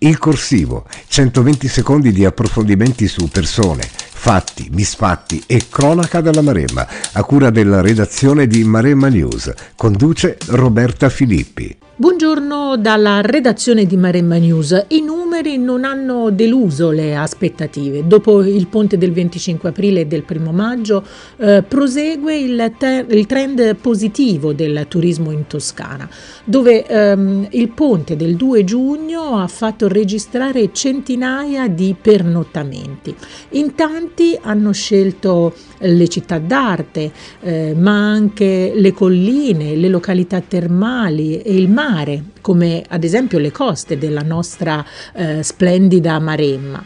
Il Corsivo, 120 secondi di approfondimenti su persone, fatti, misfatti e cronaca della Maremma, a cura della redazione di Maremma News. Conduce Roberta Filippi. Buongiorno dalla redazione di Maremma News. I numeri non hanno deluso le aspettative. Dopo il ponte del 25 aprile e del 1 maggio eh, prosegue il, te- il, trend positivo del turismo in Toscana, dove ehm, il ponte del 2 giugno ha fatto registrare centinaia di pernottamenti. In tanti hanno scelto le città d'arte, eh, ma anche le colline, le località termali e il mare, come ad esempio le coste della nostra eh, splendida Maremma.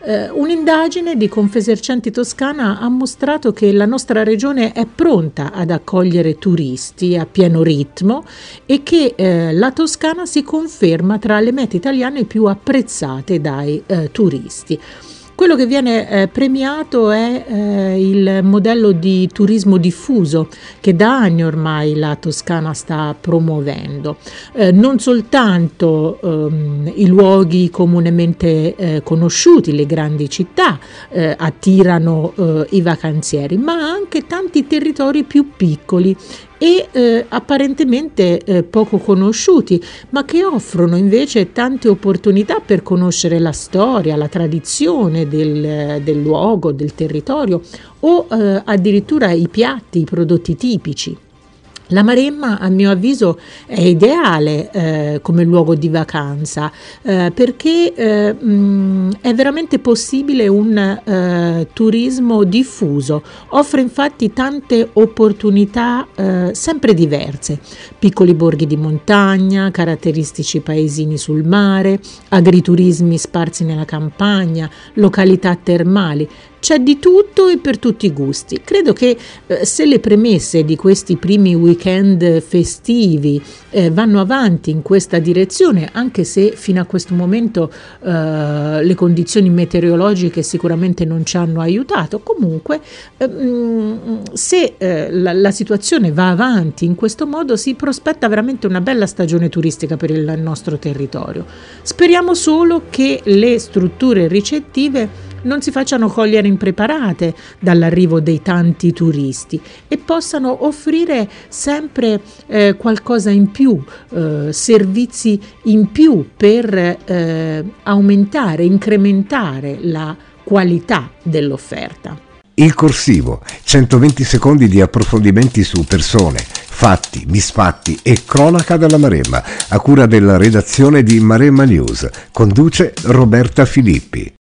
Uh, un'indagine di Confesercenti Toscana ha mostrato che la nostra regione è pronta ad accogliere turisti a pieno ritmo e che uh, la Toscana si conferma tra le mete italiane più apprezzate dai uh, turisti. Quello che viene eh, premiato è eh, il modello di turismo diffuso che da anni ormai la Toscana sta promuovendo. Eh, non soltanto ehm, i luoghi comunemente eh, conosciuti, le grandi città, eh, attirano eh, i vacanzieri, ma anche tanti territori più piccoli e eh, apparentemente eh, poco conosciuti, ma che offrono invece tante opportunità per conoscere la storia, la tradizione del, del luogo, del territorio o eh, addirittura i piatti, i prodotti tipici. La Maremma, a mio avviso, è ideale eh, come luogo di vacanza eh, perché eh, mh, è veramente possibile un eh, turismo diffuso. Offre infatti tante opportunità eh, sempre diverse: piccoli borghi di montagna, caratteristici paesini sul mare, agriturismi sparsi nella campagna, località termali. C'è di tutto e per tutti i gusti. Credo che eh, se le premesse di questi primi weekend festivi eh, vanno avanti in questa direzione, anche se fino a questo momento eh, le condizioni meteorologiche sicuramente non ci hanno aiutato, comunque ehm, se eh, la, la situazione va avanti in questo modo si prospetta veramente una bella stagione turistica per il nostro territorio. Speriamo solo che le strutture ricettive non si facciano cogliere impreparate dall'arrivo dei tanti turisti e possano offrire sempre eh, qualcosa in più, eh, servizi in più per eh, aumentare, incrementare la qualità dell'offerta. Il Corsivo, 120 secondi di approfondimenti su persone, fatti, misfatti e cronaca della Maremma, a cura della redazione di Maremma News. Conduce Roberta Filippi.